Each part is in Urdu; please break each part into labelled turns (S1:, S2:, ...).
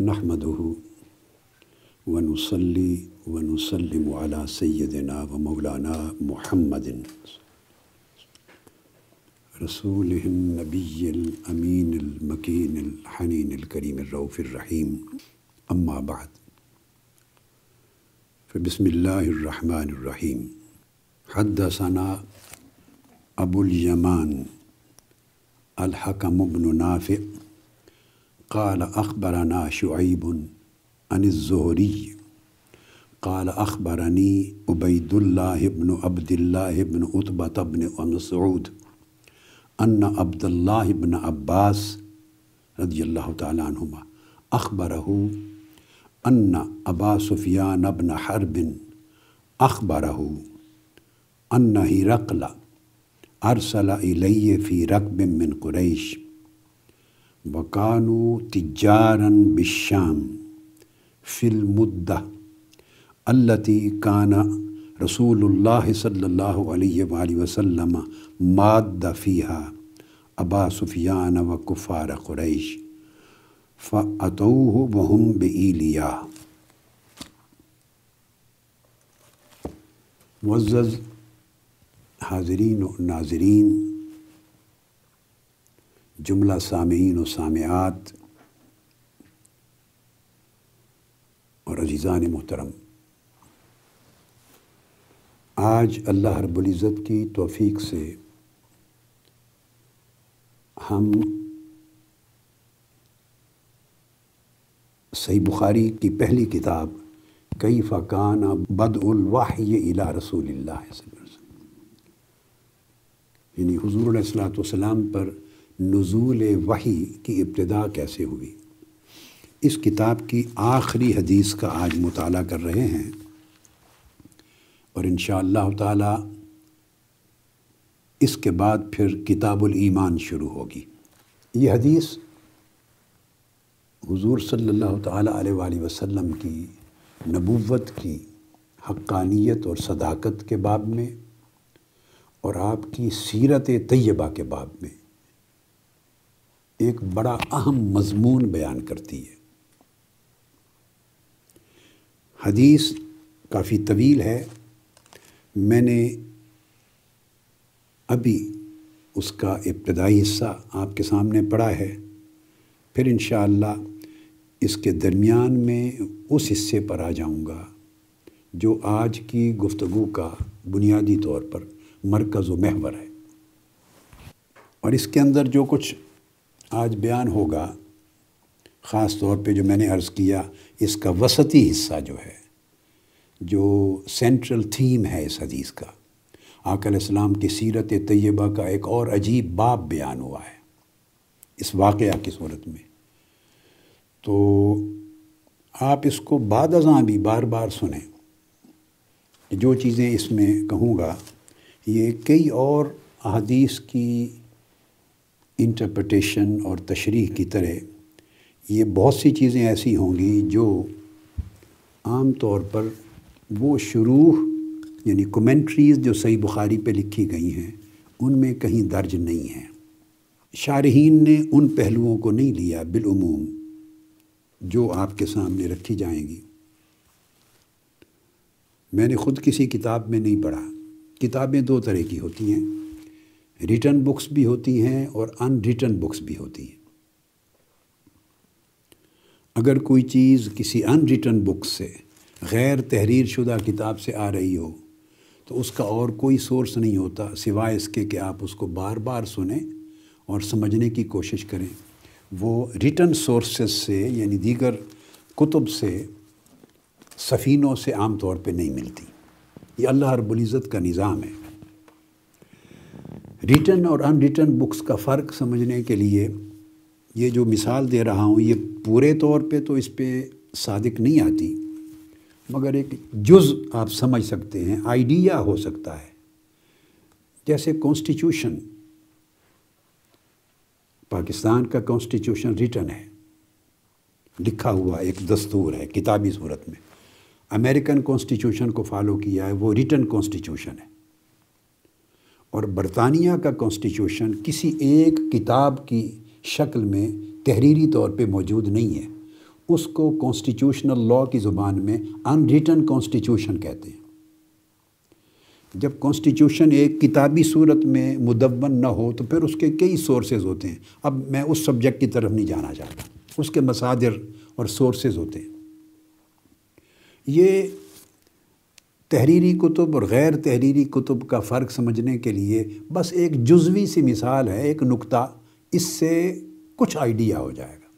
S1: نحمده ونصلي ونسلم على سيدنا ومولانا محمد رسوله النبي الأمين المكين الحنين الكريم الرؤوف الرحيم أما بعد، فبسم الله الرحمن الرحيم حدثنا أبو اليمان الحكم بن نافع قال أخبرنا شعيب عن الزهري قال أخبرني عبيد الله بن عبد الله بن عتبة بن مسعود أن عبد الله بن عباس رضي الله تعالى عنهما أخبره أن أبا سفيان بن حرب أخبره أن هرقل أرسل إلي في ركب من قريش وكانوا تجارا بالشام في المدة التي كان رسول الله صلى الله عليه وآله وسلم ماد فيها أبا سفيان وكفار قريش فأتوه وهم بإيليا معزز حاضرین و ناظرین جملہ سامعین و سامعات اور عزیزان محترم، آج اللہ رب العزت کی توفیق سے ہم صحیح بخاری کی پہلی کتاب کئی فقان بد الواحی الا رسول اللہ صلی اللہ علیہ وسلم یعنی حضور علیہ السلاۃ والسلام پر نزول وحی کی ابتدا کیسے ہوئی؟ اس کتاب کی آخری حدیث کا آج مطالعہ کر رہے ہیں۔ اور انشاءاللہ اللہ تعالی اس کے بعد پھر کتاب الایمان شروع ہوگی۔ یہ حدیث حضور صلی اللہ تعالیٰ علیہ وآلہ وسلم کی نبوت کی حقانیت اور صداقت کے باب میں اور آپ کی سیرت طیبہ کے باب میں۔ ایک بڑا اہم مضمون بیان کرتی ہے۔ حدیث کافی طویل ہے۔ میں نے ابھی اس کا ابتدائی حصہ آپ کے سامنے پڑھا ہے۔ پھر انشاءاللہ اس کے درمیان میں اس حصے پر آ جاؤں گا جو آج کی گفتگو کا بنیادی طور پر مرکز و محور ہے۔ اور اس کے اندر جو کچھ آج بیان ہوگا، خاص طور پہ جو میں نے عرض کیا، اس کا وسطی حصہ جو ہے، جو سینٹرل تھیم ہے اس حدیث کا۔ آق علیہ السلام کی سیرت طیبہ کا ایک اور عجیب باب بیان ہوا ہے، اس واقعہ کی صورت میں۔ تو آپ اس کو بعد ازاں بھی بار بار سنیں۔ جو چیزیں اس میں کہوں گا، یہ کئی اور احادیث کی انٹرپریٹیشن اور تشریح کی طرح یہ بہت سی چیزیں ایسی ہوں گی جو عام طور پر وہ شروع یعنی کومنٹریز جو صحیح بخاری پہ لکھی گئی ہیں، ان میں کہیں درج نہیں ہیں۔ شارحین نے ان پہلوؤں کو نہیں لیا بالعموم جو آپ کے سامنے رکھی جائیں گی۔ میں نے خود کسی کتاب میں نہیں پڑھا۔ کتابیں دو طرح کی ہوتی ہیں۔ ریٹن بکس بھی ہوتی ہیں اور ان ریٹن بکس بھی ہوتی ہیں۔ اگر کوئی چیز کسی ان ریٹن بکس سے غیر تحریر شدہ کتاب سے آ رہی ہو، تو اس کا اور کوئی سورس نہیں ہوتا سوائے اس کے کہ آپ اس کو بار بار سنیں اور سمجھنے کی کوشش کریں۔ وہ ریٹن سورسز سے یعنی دیگر کتب سے سفینوں سے عام طور پہ نہیں ملتی۔ یہ اللہ رب العزت کا نظام ہے۔ ریٹن اور ان ریٹن بکس کا فرق سمجھنے کے لیے یہ جو مثال دے رہا ہوں، یہ پورے طور پہ تو اس پہ صادق نہیں آتی۔ مگر ایک جز آپ سمجھ سکتے ہیں آئیڈیا ہو سکتا ہے۔ جیسے کانسٹیٹیوشن پاکستان کا کانسٹیٹیوشن ریٹن ہے۔ لکھا ہوا ایک دستور ہے کتابی صورت میں۔ امریکن کانسٹیٹیوشن کو فالو کیا ہے، وہ ریٹن کانسٹیٹیوشن ہے۔ اور برطانیہ کا کانسٹیٹیوشن کسی ایک کتاب کی شکل میں تحریری طور پہ موجود نہیں ہے۔ اس کو کانسٹیٹیوشنل لاء کی زبان میں ان ریٹن کانسٹیٹیوشن کہتے ہیں۔ جب کانسٹیٹیوشن ایک کتابی صورت میں مدون نہ ہو تو پھر اس کے کئی سورسز ہوتے ہیں۔ اب میں اس سبجیکٹ کی طرف نہیں جانا چاہتا۔ اس کے مصادر اور سورسز ہوتے ہیں۔ یہ تحریری کتب اور غیر تحریری کتب کا فرق سمجھنے کے لیے بس ایک جزوی سی مثال ہے، ایک نقطہ، اس سے کچھ آئیڈیا ہو جائے گا۔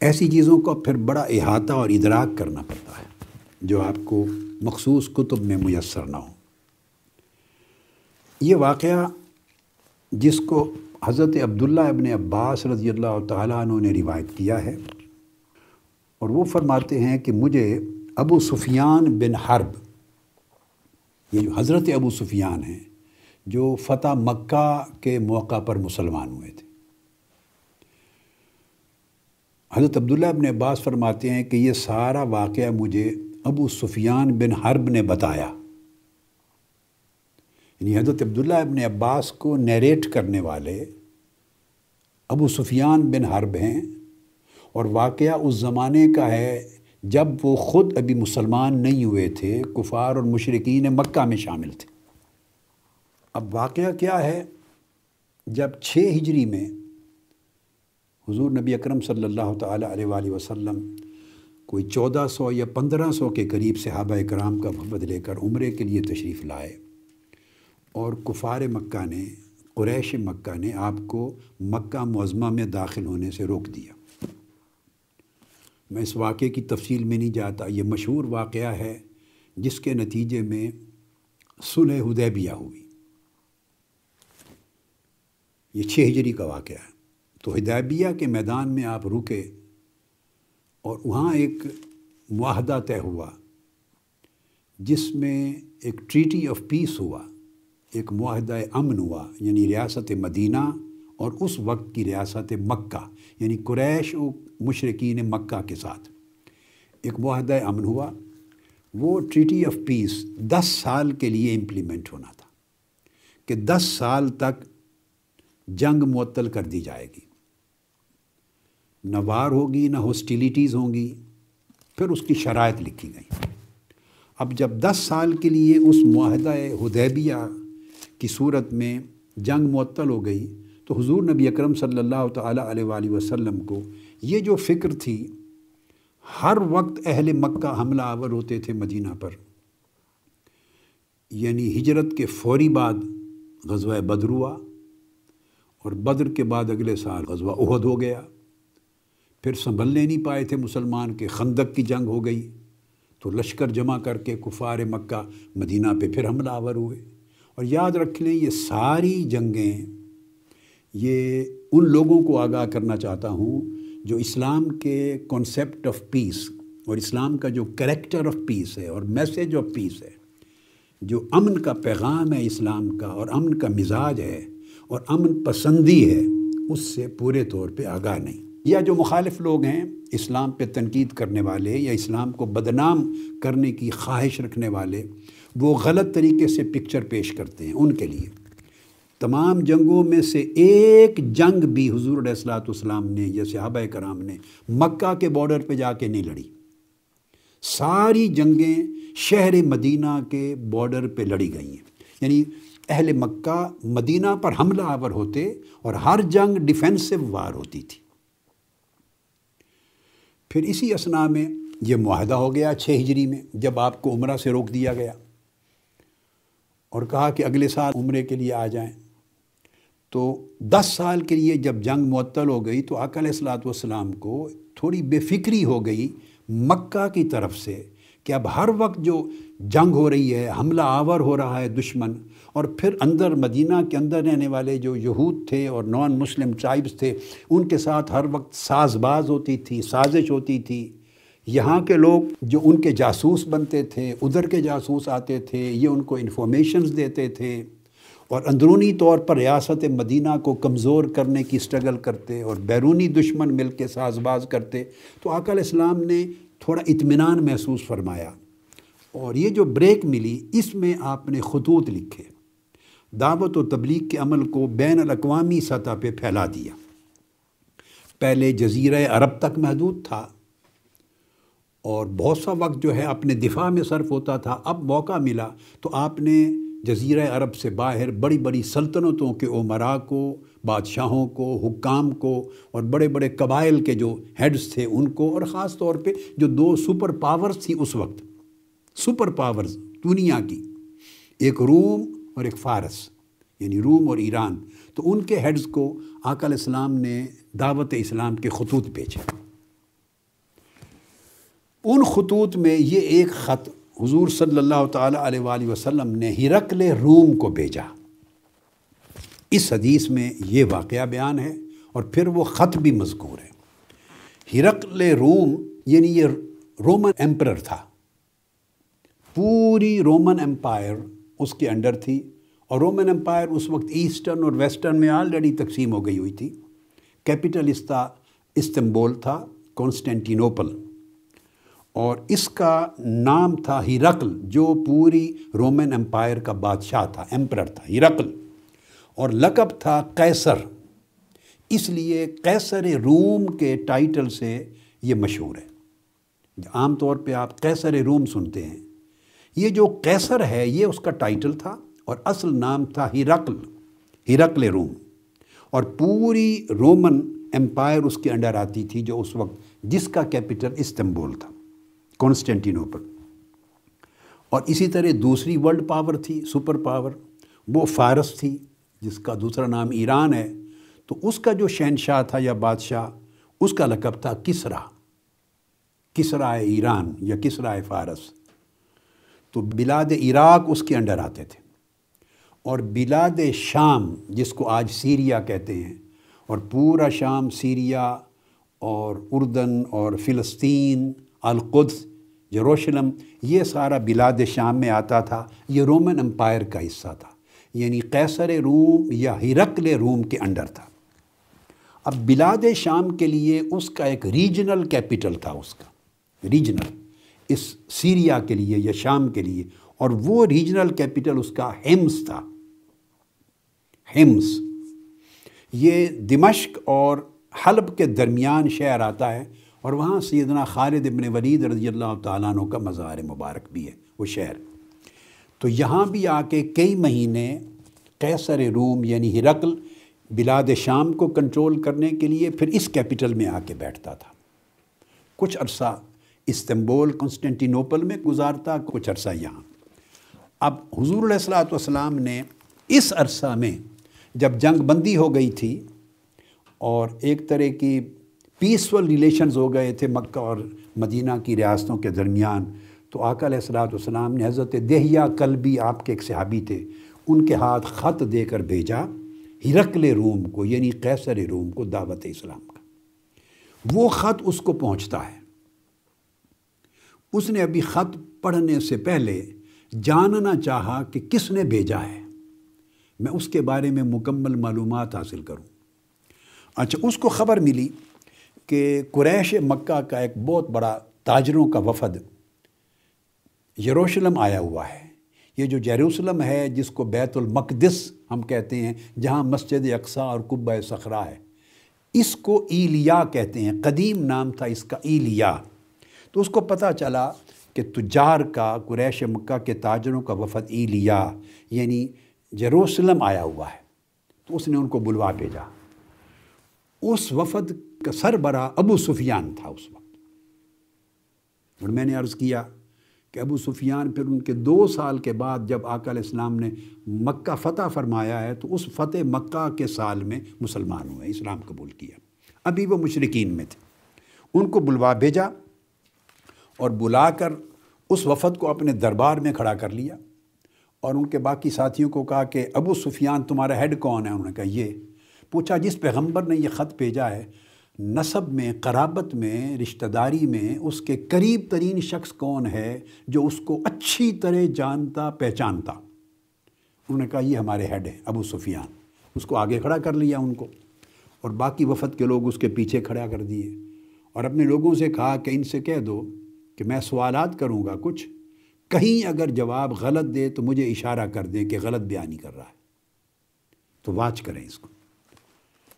S1: ایسی چیزوں کو پھر بڑا احاطہ اور ادراک کرنا پڑتا ہے، جو آپ کو مخصوص کتب میں میسر نہ ہو یہ واقعہ جس کو حضرت عبداللہ ابن عباس رضی اللہ تعالیٰ عنہ نے روایت کیا ہے، اور وہ فرماتے ہیں کہ مجھے ابو سفیان بن حرب، یہ جو حضرت ابو سفیان ہیں، جو فتح مکہ کے موقع پر مسلمان ہوئے تھے۔ حضرت عبداللہ ابن عباس فرماتے ہیں کہ یہ سارا واقعہ مجھے ابو سفیان بن حرب نے بتایا۔ یعنی حضرت عبداللہ ابن عباس کو نیریٹ کرنے والے ابو سفیان بن حرب ہیں اور واقعہ اس زمانے کا ہے جب وہ خود ابھی مسلمان نہیں ہوئے تھے، کفار اور مشرقین مکہ میں شامل تھے۔ اب واقعہ کیا ہے؟ جب چھ ہجری میں حضور نبی اکرم صلی اللہ تعالیٰ علیہ وآلہ وسلم کوئی چودہ سو یا پندرہ سو کے قریب صحابہ کرام کا محبت لے کر عمرے کے لیے تشریف لائے اور کفار مکہ نے، قریش مکہ نے آپ کو مکہ معظمہ میں داخل ہونے سے روک دیا۔ میں اس واقعے کی تفصیل میں نہیں جاتا، یہ مشہور واقعہ ہے جس کے نتیجے میں صلح حدیبیہ ہوئی۔ یہ چھ ہجری کا واقعہ ہے۔ تو حدیبیہ کے میدان میں آپ رکے اور وہاں ایک معاہدہ طے ہوا، جس میں ایک ٹریٹی آف پیس ہوا، ایک معاہدہ امن ہوا یعنی ریاست مدینہ اور اس وقت کی ریاست مکہ یعنی قریش و مشرقین مکہ کے ساتھ۔ ایک معاہدہ امن ہوا۔ وہ ٹریٹی آف پیس دس سال کے لیے امپلیمنٹ ہونا تھا کہ دس سال تک جنگ معطل کر دی جائے گی۔ نہ وار ہوگی، نہ ہاسٹیلیٹیز ہوں گی، پھر اس کی شرائط لکھی گئی اب جب دس سال کے لیے اس معاہدہ حدیبیہ کی صورت میں جنگ معطل ہو گئی تو حضور نبی اکرم صلی اللہ تعالیٰ علیہ وآلہ وسلم کو یہ جو فکر تھی، ہر وقت اہل مکہ حملہ آور ہوتے تھے مدینہ پر۔ یعنی ہجرت کے فوری بعد غزوہ بدر ہوا اور بدر کے بعد اگلے سال غزوہ عہد ہو گیا۔ پھر سنبھلنے نہیں پائے تھے مسلمان کے خندق کی جنگ ہو گئی۔ تو لشکر جمع کر کے کفار مکہ مدینہ پہ پھر حملہ آور ہوئے۔ اور یاد رکھ لیں، یہ ساری جنگیں یہ ان لوگوں کو آگاہ کرنا چاہتا ہوں جو اسلام کے کانسیپٹ آف پیس اور اسلام کا جو کریکٹر آف پیس ہے اور میسیج آف پیس ہے، جو امن کا پیغام ہے اسلام کا اور امن کا مزاج ہے اور امن پسندی ہے، اس سے پورے طور پہ آگاہ نہیں۔ یا جو مخالف لوگ ہیں اسلام پہ تنقید کرنے والے یا اسلام کو بدنام کرنے کی خواہش رکھنے والے، وہ غلط طریقے سے پکچر پیش کرتے ہیں ان کے لیے۔ تمام جنگوں میں سے ایک جنگ بھی حضور علیہ السلاۃ والسلام نے یا صحابہ کرام نے، مکہ کے بارڈر پہ جا کے نہیں لڑی۔ ساری جنگیں شہر مدینہ کے بارڈر پہ لڑی گئی ہیں۔ یعنی اہل مکہ مدینہ پر حملہ آور ہوتے اور ہر جنگ ڈیفینسو وار ہوتی تھی۔ پھر اسی اسنا میں یہ معاہدہ ہو گیا چھ ہجری میں، جب آپ کو عمرہ سے روک دیا گیا اور کہا کہ اگلے سال عمرے کے لیے آ جائیں۔ تو دس سال کے لیے جب جنگ معطل ہو گئی تو علیہ السلاۃ والسلام کو تھوڑی بے فکری ہو گئی مکہ کی طرف سے کہ اب ہر وقت جو جنگ ہو رہی ہے، حملہ آور ہو رہا ہے دشمن، اور پھر اندر مدینہ کے اندر رہنے والے جو یہود تھے اور نان مسلم ٹرائبس تھے، ان کے ساتھ ہر وقت ساز باز ہوتی تھی، سازش ہوتی تھی۔ یہاں کے لوگ جو ان کے جاسوس بنتے تھے، ادھر کے جاسوس آتے تھے، یہ ان کو انفارمیشنز دیتے تھے۔ اور اندرونی طور پر ریاست مدینہ کو کمزور کرنے کی اسٹرگل کرتے اور بیرونی دشمن مل کے ساز باز کرتے، تو آقا علیہ السلام نے تھوڑا اطمینان محسوس فرمایا۔ اور یہ جو بریک ملی، اس میں آپ نے خطوط لکھے۔ دعوت و تبلیغ کے عمل کو بین الاقوامی سطح پہ پھیلا دیا۔ پہلے جزیرہ عرب تک محدود تھا۔ اور بہت سا وقت جو ہے اپنے دفاع میں صرف ہوتا تھا۔ اب موقع ملا تو آپ نے جزیرہ عرب سے باہر بڑی بڑی سلطنتوں کے عمراء کو، بادشاہوں کو، حکام کو اور بڑے بڑے قبائل کے جو ہیڈز تھے ان کو اور خاص طور پہ جو دو سپر پاورز تھی اس وقت۔ سپر پاورز دنیا کی، ایک روم اور ایک فارس یعنی روم اور ایران۔ تو ان کے ہیڈز کو آقا علیہ السلام نے دعوت اسلام کے خطوط بھیجے۔ ان خطوط میں یہ ایک خط حضور صلی اللہ تعالیٰ علیہ وآلہ وسلم نے ہرکل روم کو بھیجا۔ اس حدیث میں یہ واقعہ بیان ہے اور پھر وہ خط بھی مذکور ہے۔ ہرکل روم یعنی یہ رومن ایمپرر تھا۔ پوری رومن امپائر اس کے انڈر تھی اور رومن امپائر اس وقت ایسٹرن اور ویسٹرن میں آلریڈی تقسیم ہو گئی ہوئی تھی۔ کیپٹل اس کا استنبول تھا کانسٹینٹینوپل اور اس کا نام تھا ہیرقل جو پوری رومن امپائر کا بادشاہ تھا ایمپرر تھا ہیرقل اور لقب تھا قیصر۔ اس لیے قیصر روم کے ٹائٹل سے یہ مشہور ہے۔ عام طور پہ آپ قیصر روم سنتے ہیں۔ یہ جو قیصر ہے، یہ اس کا ٹائٹل تھا اور اصل نام تھا ہیرقل ہیرقل روم۔ اور پوری رومن امپائر اس کے انڈر آتی تھی، جو اس وقت جس کا کیپٹل استنبول تھا۔ کانسٹینٹینوپل اور اسی طرح دوسری ورلڈ پاور تھی سپر پاور وہ فارس تھی، جس کا دوسرا نام ایران ہے۔ تو اس کا جو شہنشاہ تھا یا بادشاہ، اس کا لقب تھا کسرا۔ کسرا ایران یا کسرا فارس۔ تو بلاد عراق اس کے انڈر آتے تھے۔ اور بلاد شام، جس کو آج سیریا کہتے ہیں، اور پورا شام سیریا اور اردن اور فلسطین القدس، یروشلم، یہ سارا بلاد شام میں آتا تھا، یہ رومن امپائر کا حصہ تھا یعنی قیصر روم یا ہرکل روم کے انڈر تھا۔ اب بلاد شام کے لیے اس کا ایک ریجنل کیپٹل تھا اس کا ریجنل اس سیریا کے لیے یا شام کے لیے، اور وہ ریجنل کیپٹل اس کا ہیمس تھا۔ ہیمس، یہ دمشق اور حلب کے درمیان شہر آتا ہے۔ اور وہاں سیدنا خالد ابن ولید رضی اللہ تعالیٰ عنہ کا مزار مبارک بھی ہے، وہ شہر۔ تو یہاں بھی آ کے کئی مہینے قیصر روم یعنی ہرقل بلاد شام کو کنٹرول کرنے کے لیے پھر اس کیپٹل میں آ کے بیٹھتا تھا۔ کچھ عرصہ استنبول کنسٹنٹینوپل میں گزارتا، کچھ عرصہ یہاں۔ اب حضور علیہ السلاۃ والسلام نے اس عرصہ میں جب جنگ بندی ہو گئی تھی اور ایک طرح کی پیسفل ریلیشنز ہو گئے تھے مکہ اور مدینہ کی ریاستوں کے درمیان، تو آقا علیہ السلاۃ والسلام نے حضرت دہیہ کلبی آپ کے ایک صحابی تھے، ان کے ہاتھ خط دے کر بھیجا ہرکل روم کو یعنی قیصر روم کو، دعوت اسلام کا۔ وہ خط اس کو پہنچتا ہے۔ اس نے ابھی خط پڑھنے سے پہلے جاننا چاہا کہ کس نے بھیجا ہے۔ میں اس کے بارے میں مکمل معلومات حاصل کروں۔ اچھا اس کو خبر ملی۔ کہ قریش مکہ کا ایک بہت بڑا تاجروں کا وفد یروشلم آیا ہوا ہے۔ یہ جو جیروسلم ہے، جس کو بیت المقدس ہم کہتے ہیں، جہاں مسجد اقسا اور قبہ سخرا ہے، اس کو ایلیا کہتے ہیں۔ قدیم نام تھا اس کا ایلیا۔ تو اس کو پتہ چلا کہ تجار کا، قریش مکہ کے تاجروں کا وفد ایلیا یعنی جیروسلم آیا ہوا ہے۔ تو اس نے ان کو بلوا بھیجا۔ اس وفد کا سربراہ ابو سفیان تھا اس وقت۔ اور میں نے عرض کیا کہ ابو سفیان پھر ان کے دو سال کے بعد جب آقا علیہ السلام نے مکہ فتح فرمایا ہے تو اس فتح مکہ کے سال میں مسلمان ہوئے، اسلام قبول کیا۔ ابھی وہ مشرقین میں تھے۔ ان کو بلوا بھیجا اور بلا کر اس وفد کو اپنے دربار میں کھڑا کر لیا۔ اور ان کے باقی ساتھیوں کو کہا کہ ابو سفیان تمہارا ہیڈ کون ہے؟ انہوں نے کہا، یہ۔ پوچھا، جس پیغمبر نے یہ خط بھیجا ہے نصب میں، قرابت میں، رشتہ داری میں اس کے قریب ترین شخص کون ہے جو اس کو اچھی طرح جانتا، پہچانتا؟ انہوں نے کہا، یہ ہمارے ہیڈ ہیں، ابو سفیان۔ اس کو آگے کھڑا کر لیا ان کو۔ اور باقی وفد کے لوگ اس کے پیچھے کھڑا کر دیے۔ اور اپنے لوگوں سے کہا کہ ان سے کہہ دو کہ میں سوالات کروں گا کچھ۔ کہیں اگر جواب غلط دے تو مجھے اشارہ کر دیں کہ غلط بیانی کر رہا ہے۔ تو واچ کریں اس کو۔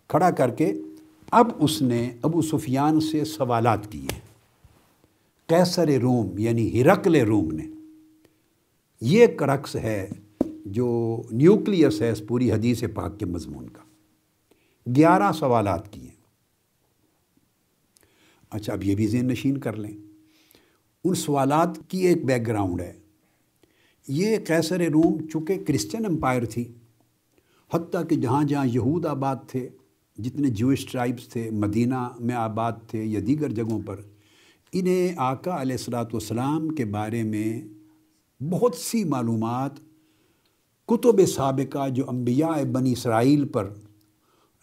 S1: کھڑا کر کے اب اس نے ابو سفیان سے سوالات کیے۔ کیسر روم یعنی ہرکل روم نے۔ یہ کرکس ہے جو نیوکلیس ہے اس پوری حدیث پاک کے مضمون کا۔ گیارہ سوالات کیے۔ اچھا اب یہ بھی ذہن نشین کر لیں۔ ان سوالات کی ایک بیک گراؤنڈ ہے۔ یہ کیسر روم چونکہ کرسچن امپائر تھی، حتیٰ کہ جہاں جہاں یہود آباد تھے جتنے جوئش ٹرائبس تھے، مدینہ میں آباد تھے یا دیگر جگہوں پر، انہیں آقا علیہ السلاۃ والسلام کے بارے میں بہت سی معلومات، کتب سابقہ جو انبیاء بنی اسرائیل پر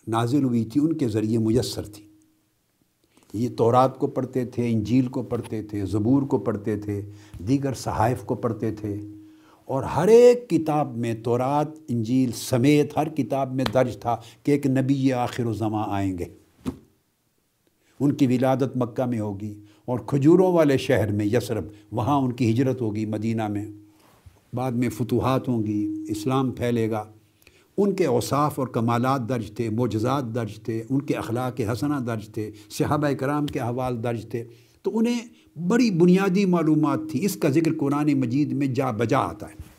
S1: نازل ہوئی تھی، ان کے ذریعے میسر تھی۔ یہ تورات کو پڑھتے تھے، انجیل کو پڑھتے تھے، زبور کو پڑھتے تھے، دیگر صحائف کو پڑھتے تھے۔ اور ہر ایک کتاب میں تورات، انجیل سمیت ہر کتاب میں درج تھا کہ ایک نبی آخر و زماں آئیں گے۔ ان کی ولادت مکہ میں ہوگی اور کھجوروں والے شہر میں یسرب، وہاں ان کی ہجرت ہوگی مدینہ میں۔ بعد میں فتوحات ہوں گی، اسلام پھیلے گا۔ ان کے اوصاف اور کمالات درج تھے، معجزات درج تھے۔ ان کے اخلاق حسنہ درج تھے، صحابہ کرام کے احوال درج تھے۔ تو انہیں بڑی بنیادی معلومات تھی۔ اس کا ذکر قرآن مجید میں جا بجا آتا ہے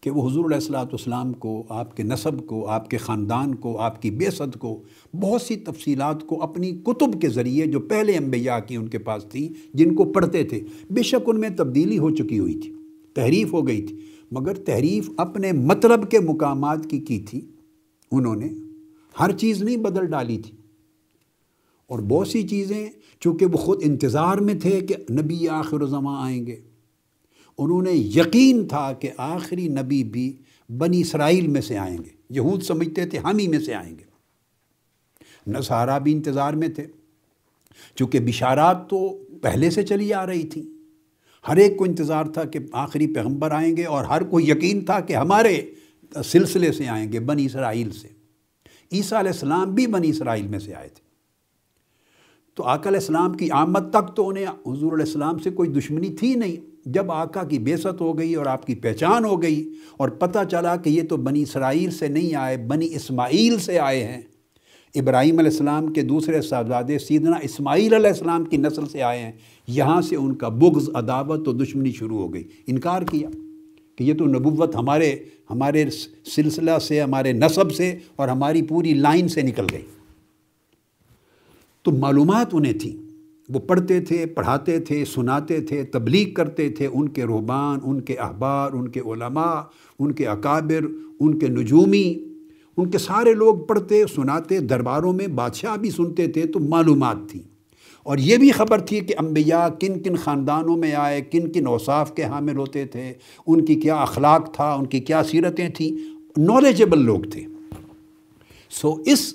S1: کہ وہ حضور علیہ السلاۃ والسلام کو، آپ کے نصب کو، آپ کے خاندان کو، آپ کی بے صد کو، بہت سی تفصیلات کو اپنی کتب کے ذریعے جو پہلے انبیاء کی ان کے پاس تھی، جن کو پڑھتے تھے، بے شک ان میں تبدیلی ہو چکی ہوئی تھی، تحریف ہو گئی تھی۔ مگر تحریف اپنے مطلب کے مقامات کی کی تھی۔ انہوں نے ہر چیز نہیں بدل ڈالی تھی۔ اور بہت سی چیزیں چونکہ وہ خود انتظار میں تھے کہ نبی آخر زماں آئیں گے۔ انہوں نے یقین تھا کہ آخری نبی بھی بنی اسرائیل میں سے آئیں گے۔ یہود سمجھتے تھے ہم ہی میں سے آئیں گے۔ نصارہ بھی انتظار میں تھے۔ چونکہ بشارات تو پہلے سے چلی آ رہی تھیں۔ ہر ایک کو انتظار تھا کہ آخری پیغمبر آئیں گے اور ہر کو یقین تھا کہ ہمارے سلسلے سے آئیں گے بنی اسرائیل سے۔ عیسیٰ علیہ السلام بھی بنی اسرائیل میں سے آئے تھے۔ تو آقا علیہ السلام کی آمد تک تو انہیں حضور علیہ السلام سے کوئی دشمنی تھی نہیں۔ جب آقا کی بیست ہو گئی اور آپ کی پہچان ہو گئی اور پتہ چلا کہ یہ تو بنی اسرائیل سے نہیں آئے، بنی اسماعیل سے آئے ہیں۔ ابراہیم علیہ السلام کے دوسرے صاحبزادے سیدنا اسماعیل علیہ السلام کی نسل سے آئے ہیں۔ یہاں سے ان کا بغض، عداوت و دشمنی شروع ہو گئی۔ انکار کیا کہ یہ تو نبوت ہمارے ہمارے سلسلہ سے، ہمارے نصب سے اور ہماری پوری لائن سے نکل گئی۔ تو معلومات انہیں تھیں۔ وہ پڑھتے تھے، پڑھاتے تھے، سناتے تھے، تبلیغ کرتے تھے۔ ان کے رحبان ان کے احبار ان کے علماء، ان کے اکابر، ان کے نجومی، ان کے سارے لوگ پڑھتے، سناتے، درباروں میں بادشاہ بھی سنتے تھے تو معلومات تھیں۔ اور یہ بھی خبر تھی کہ انبیاء کن کن خاندانوں میں آئے، کن کن اوصاف کے حامل ہوتے تھے، ان کی کیا اخلاق تھا، ان کی کیا سیرتیں تھیں۔ نالجبل لوگ تھے۔ سو اس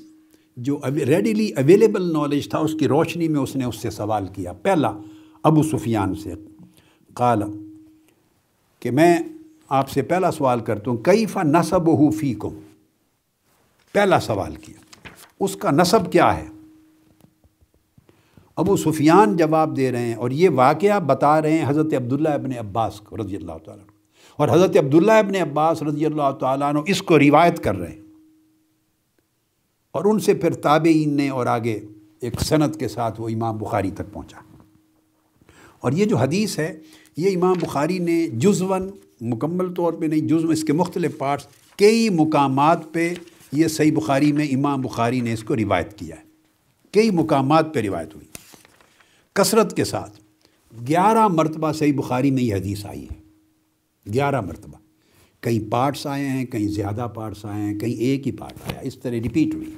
S1: جو ریڈیلی اویلیبل نالج تھا، اس کی روشنی میں اس نے اس سے سوال کیا۔ پہلا، ابو سفیان سے۔ قال، کہ میں آپ سے پہلا سوال کرتا ہوں کئی فا نصب و فی کو پہلا سوال کیا۔ اس کا نصب کیا ہے؟ ابو سفیان جواب دے رہے ہیں اور یہ واقعہ بتا رہے ہیں حضرت عبداللہ ابن عباس کو، رضی اللہ تعالیٰ اور حضرت عبداللہ ابن عباس رضی اللہ تعالیٰ عنہ اس کو روایت کر رہے ہیں۔ اور ان سے پھر تابعین نے اور آگے ایک صنعت کے ساتھ وہ امام بخاری تک پہنچا۔ اور یہ جو حدیث ہے، یہ امام بخاری نے جزون مکمل طور پہ نہیں، جزو اس کے مختلف پارٹس، کئی مقامات پہ یہ صحیح بخاری میں امام بخاری نے اس کو روایت کیا ہے۔ کئی مقامات پہ روایت ہوئی۔ کثرت کے ساتھ گیارہ مرتبہ صحیح بخاری میں یہ حدیث آئی ہے۔ گیارہ مرتبہ۔ کئی پارٹس آئے ہیں کہیں زیادہ پارٹس آئے ہیں کہیں ایک ہی پارٹ آیا۔ اس طرح ریپیٹ ہوئی۔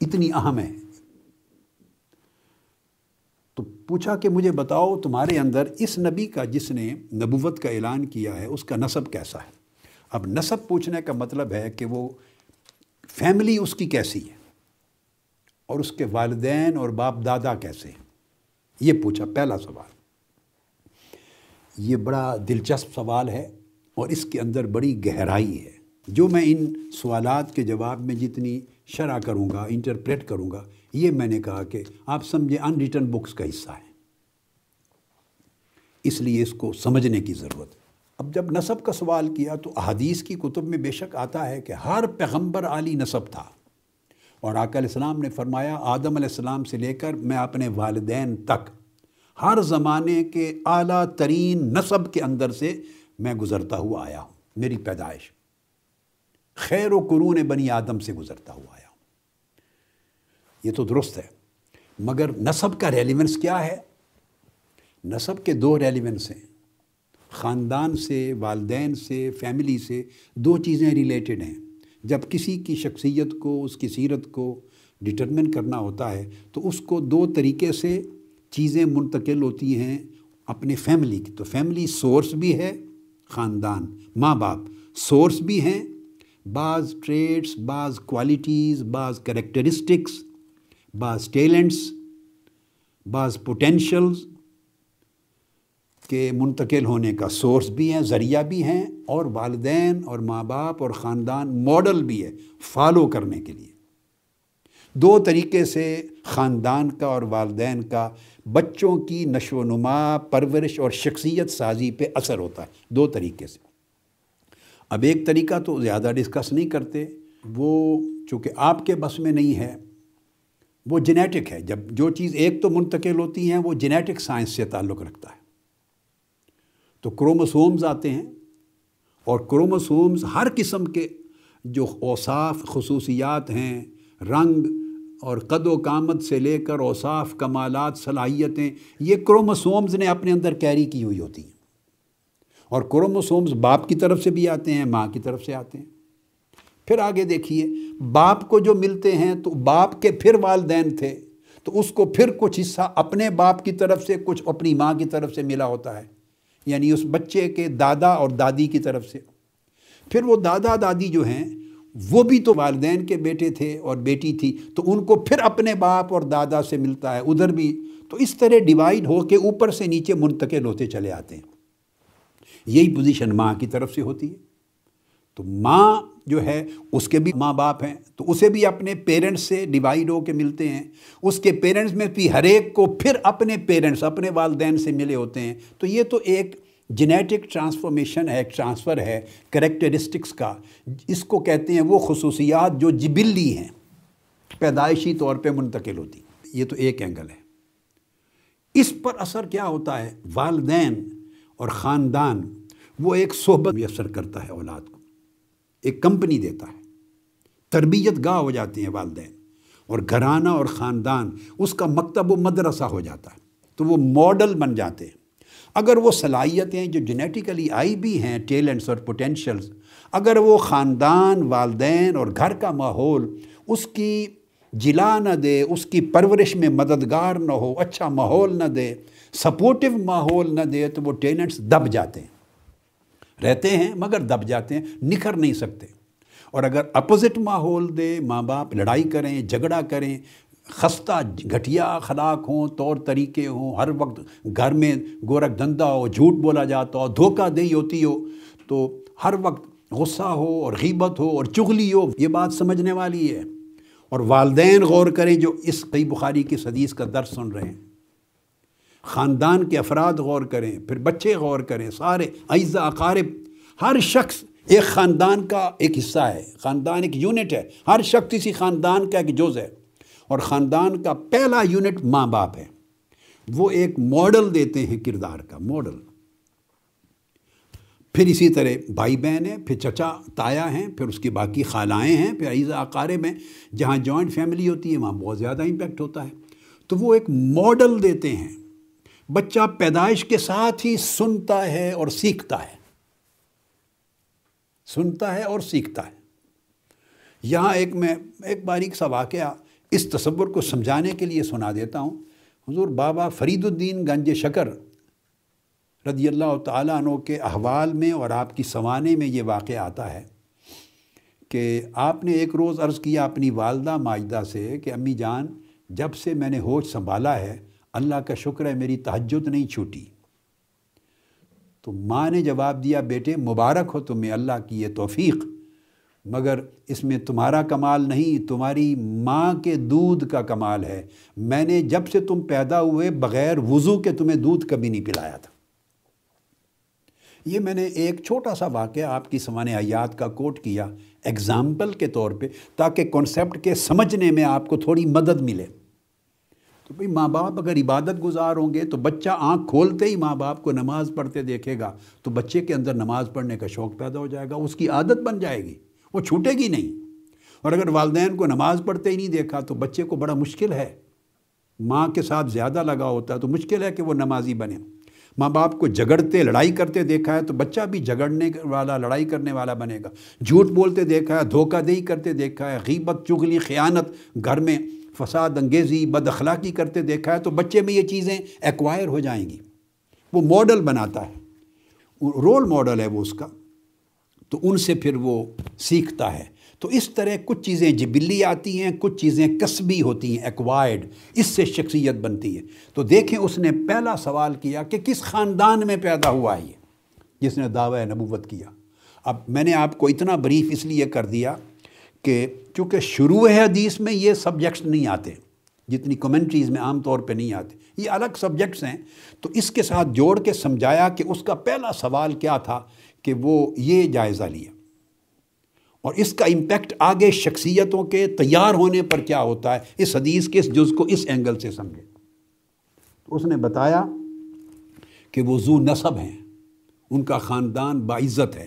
S1: اتنی اہم ہے۔ تو پوچھا کہ مجھے بتاؤ تمہارے اندر اس نبی کا جس نے نبوت کا اعلان کیا ہے، اس کا نصب کیسا ہے؟ اب نصب پوچھنے کا مطلب ہے کہ وہ فیملی اس کی کیسی ہے اور اس کے والدین اور باپ دادا کیسے ہیں؟ یہ پوچھا، پہلا سوال۔ یہ بڑا دلچسپ سوال ہے اور اس کے اندر بڑی گہرائی ہے۔ جو میں ان سوالات کے جواب میں جتنی شرح کروں گا انٹرپریٹ کروں گا۔ یہ میں نے کہا کہ آپ سمجھیں ان ریٹن بکس کا حصہ ہے اس لیے اس کو سمجھنے کی ضرورت۔ ہے اب جب نصب کا سوال کیا تو احادیث کی کتب میں بے شک آتا ہے کہ ہر پیغمبر عالی نصب تھا۔ اور آقا علیہ السلام نے فرمایا، آدم علیہ السلام سے لے کر میں اپنے والدین تک، ہر زمانے کے اعلیٰ ترین نصب کے اندر سے میں گزرتا ہوا آیا ہوں۔ میری پیدائش، خیر و قرون بنی آدم سے گزرتا ہوا۔ آیا یہ تو درست ہے۔ مگر نصب کا ریلیونس کیا ہے؟ نصب کے دو ریلیونس ہیں۔ خاندان سے، والدین سے فیملی سے دو چیزیں ریلیٹڈ ہیں۔ جب کسی کی شخصیت کو، اس کی سیرت کو ڈٹرمن کرنا ہوتا ہے، تو اس کو دو طریقے سے چیزیں منتقل ہوتی ہیں اپنے فیملی کی۔ تو فیملی سورس بھی ہے خاندان، ماں باپ سورس بھی ہیں۔ بعض ٹریڈس بعض کوالٹیز بعض کریکٹرسٹکس بعض ٹیلنٹس، بعض پوٹینشلز کے منتقل ہونے کا سورس بھی ہیں، ذریعہ بھی ہیں اور والدین اور ماں باپ اور خاندان ماڈل بھی ہے فالو کرنے کے لیے۔ دو طریقے سے خاندان کا اور والدین کا بچوں کی نشو و نما، پرورش اور شخصیت سازی پہ اثر ہوتا ہے۔ دو طریقے سے۔ اب ایک طریقہ تو زیادہ ڈسکس نہیں کرتے، وہ چونکہ آپ کے بس میں نہیں ہے وہ جنیٹک ہے۔ جب جو چیز ایک تو منتقل ہوتی ہیں، وہ جنیٹک سائنس سے تعلق رکھتا ہے۔ تو کروموسومز آتے ہیں اور کروموسومز ہر قسم کے جو اوصاف، خصوصیات ہیں، رنگ اور قد و کامت سے لے کر اوصاف، کمالات، صلاحیتیں، یہ کروموسومز نے اپنے اندر کیری کی ہوئی ہوتی ہیں۔ اور کروموسومز باپ کی طرف سے بھی آتے ہیں، ماں کی طرف سے آتے ہیں۔ پھر آگے دیکھیے، باپ کو جو ملتے ہیں تو باپ کے پھر والدین تھے، تو اس کو پھر کچھ حصہ اپنے باپ کی طرف سے، کچھ اپنی ماں کی طرف سے ملا ہوتا ہے۔ یعنی اس بچے کے دادا اور دادی کی طرف سے۔ پھر وہ دادا دادی جو ہیں، وہ بھی تو والدین کے بیٹے تھے اور بیٹی تھی، تو ان کو پھر اپنے باپ اور دادا سے ملتا ہے۔ ادھر بھی تو اس طرح ڈیوائڈ ہو کے اوپر سے نیچے منتقل ہوتے چلے آتے ہیں۔ یہی پوزیشن ماں کی طرف سے ہوتی ہے۔ تو ماں جو ہے، اس کے بھی ماں باپ ہیں، تو اسے بھی اپنے پیرنٹس سے ڈیوائڈ ہو کے ملتے ہیں۔ اس کے پیرنٹس میں بھی ہر ایک کو پھر اپنے پیرنٹس، اپنے والدین سے ملے ہوتے ہیں۔ تو یہ تو ایک جنیٹک ٹرانسفارمیشن ہے، ایک ٹرانسفر ہے کریکٹرسٹکس کا۔ اس کو کہتے ہیں وہ خصوصیات جو جبلی ہیں، پیدائشی طور پہ منتقل ہوتی۔ یہ تو ایک اینگل ہے۔ اس پر اثر کیا ہوتا ہے؟ والدین اور خاندان، وہ ایک صحبت میسر کرتا ہے اولاد کو۔ ایک کمپنی دیتا ہے۔ تربیت گاہ ہو جاتی ہیں والدین اور گھرانہ اور خاندان، اس کا مکتب و مدرسہ ہو جاتا ہے۔ تو وہ ماڈل بن جاتے ہیں۔ اگر وہ صلاحیتیں جو جنیٹیکلی آئی بھی ہیں ٹیلنٹس اور پوٹینشلز اگر وہ خاندان، والدین اور گھر کا ماحول اس کی جلا نہ دے، اس کی پرورش میں مددگار نہ ہو اچھا ماحول نہ دے سپورٹو ماحول نہ دے، تو وہ ٹیلنٹس دب جاتے ہیں۔ رہتے ہیں مگر دب جاتے ہیں، نکھر نہیں سکتے۔ اور اگر اپوزٹ ماحول دے، ماں باپ لڑائی کریں، جھگڑا کریں، خستہ گھٹیا اخلاق ہوں، طور طریقے ہوں، ہر وقت گھر میں گورکھ دھندا ہو، جھوٹ بولا جاتا ہو، دھوکہ دہی ہوتی ہو، تو ہر وقت غصہ ہو اور غیبت ہو اور چغلی ہو، یہ بات سمجھنے والی ہے۔ اور والدین غور کریں جو اس کئی بخاری کی حدیث کا درس سن رہے ہیں۔ خاندان کے افراد غور کریں، پھر بچے غور کریں، سارے اعزا اقارب، ہر شخص ایک خاندان کا ایک حصہ ہے، خاندان ایک یونٹ ہے، ہر شخص اسی خاندان کا ایک جز ہے اور خاندان کا پہلا یونٹ ماں باپ ہے۔ وہ ایک ماڈل دیتے ہیں کردار کا ماڈل پھر اسی طرح بھائی بہن ہیں، پھر چچا، تایا ہیں، پھر اس کی باقی خالائیں ہیں، پھر عیزہ اقارب ہیں۔ جہاں جوائنٹ فیملی ہوتی ہے، وہاں بہت زیادہ امپیکٹ ہوتا ہے۔ تو وہ ایک ماڈل دیتے ہیں۔ بچہ پیدائش کے ساتھ ہی سنتا ہے اور سیکھتا ہے۔ سنتا ہے اور سیکھتا ہے۔ یہاں ایک میں ایک باریک سا واقعہ اس تصور کو سمجھانے کے لیے سنا دیتا ہوں۔ حضور بابا فرید الدین گنج شکر رضی اللہ تعالیٰ عنہ کے احوال میں اور آپ کی سوانے میں یہ واقعہ آتا ہے کہ آپ نے ایک روز عرض کیا اپنی والدہ ماجدہ سے کہ امی جان، جب سے میں نے ہوش سنبھالا ہے اللہ کا شکر ہے، میری تہجد نہیں چھوٹی۔ تو ماں نے جواب دیا، بیٹے، مبارک ہو تمہیں اللہ کی یہ توفیق۔ مگر اس میں تمہارا کمال نہیں، تمہاری ماں کے دودھ کا کمال ہے۔ میں نے جب سے تم پیدا ہوئے، بغیر وضو کے تمہیں دودھ کبھی نہیں پلایا تھا۔ یہ میں نے ایک چھوٹا سا واقعہ آپ کی سوانح حیات کا کوٹ کیا ایگزامپل کے طور پہ، تاکہ کنسیپٹ کے سمجھنے میں آپ کو تھوڑی مدد ملے۔ تو بھئی ماں باپ اگر عبادت گزار ہوں گے تو بچہ آنکھ کھولتے ہی ماں باپ کو نماز پڑھتے دیکھے گا تو بچے کے اندر نماز پڑھنے کا شوق پیدا ہو جائے گا، اس کی عادت بن جائے گی، وہ چھوٹے گی نہیں۔ اور اگر والدین کو نماز پڑھتے ہی نہیں دیکھا تو بچے کو بڑا مشکل ہے۔ ماں کے ساتھ زیادہ لگا ہوتا ہے تو مشکل ہے کہ وہ نمازی بنے۔ ماں باپ کو جگڑتے لڑائی کرتے دیکھا ہے تو بچہ بھی جگڑنے والا، لڑائی کرنے والا بنے گا۔ جھوٹ بولتے دیکھا ہے، دھوکہ دہی کرتے دیکھا ہے، غیبت، چغلی، خیانت گھر میں فساد انگیزی، بد اخلاقی کرتے دیکھا ہے تو بچے میں یہ چیزیں ایکوائر ہو جائیں گی۔ وہ ماڈل بناتا ہے۔ رول ماڈل ہے وہ اس کا۔ تو ان سے پھر وہ سیکھتا ہے۔ تو اس طرح کچھ چیزیں جبلی آتی ہیں، کچھ چیزیں کسبی ہوتی ہیں ایکوائرڈ اس سے شخصیت بنتی ہے۔ تو دیکھیں اس نے پہلا سوال کیا کہ کس خاندان میں پیدا ہوا ہے یہ؟ جس نے دعوی نبوت کیا۔ اب میں نے آپ کو اتنا بریف اس لیے کر دیا کہ چونکہ شروع حدیث میں یہ سبجیکٹس نہیں آتے، جتنی کمنٹریز میں عام طور پہ نہیں آتے، یہ الگ سبجیکٹس ہیں۔ تو اس کے ساتھ جوڑ کے سمجھایا کہ اس کا پہلا سوال کیا تھا کہ وہ یہ جائزہ لیا اور اس کا امپیکٹ آگے شخصیتوں کے تیار ہونے پر کیا ہوتا ہے، اس حدیث کے اس جز کو اس اینگل سے سمجھے۔ تو اس نے بتایا کہ وہ زو نصب ہیں، ان کا خاندان باعزت ہے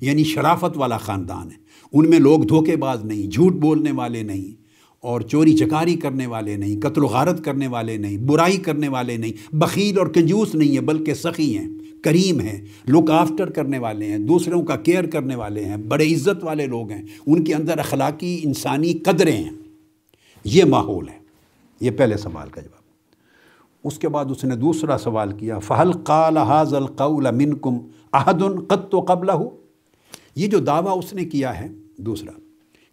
S1: یعنی شرافت والا خاندان ہے۔ ان میں لوگ دھوکے باز نہیں، جھوٹ بولنے والے نہیں، اور چوری چکاری کرنے والے نہیں، قتل و غارت کرنے والے نہیں، برائی کرنے والے نہیں۔ بخیل اور کنجوس نہیں ہے بلکہ سخی ہیں، کریم ہیں لک آفٹر کرنے والے ہیں، دوسروں کا کیئر کرنے والے ہیں، بڑے عزت والے لوگ ہیں۔ ان کے اندر اخلاقی انسانی قدریں ہیں۔ یہ ماحول ہے۔ یہ پہلے سوال کا جواب۔ اس کے بعد اس نے دوسرا سوال کیا فہل قال حاض القول منکم احد قط و قبل یہ جو دعویٰ اس نے کیا ہے، دوسرا،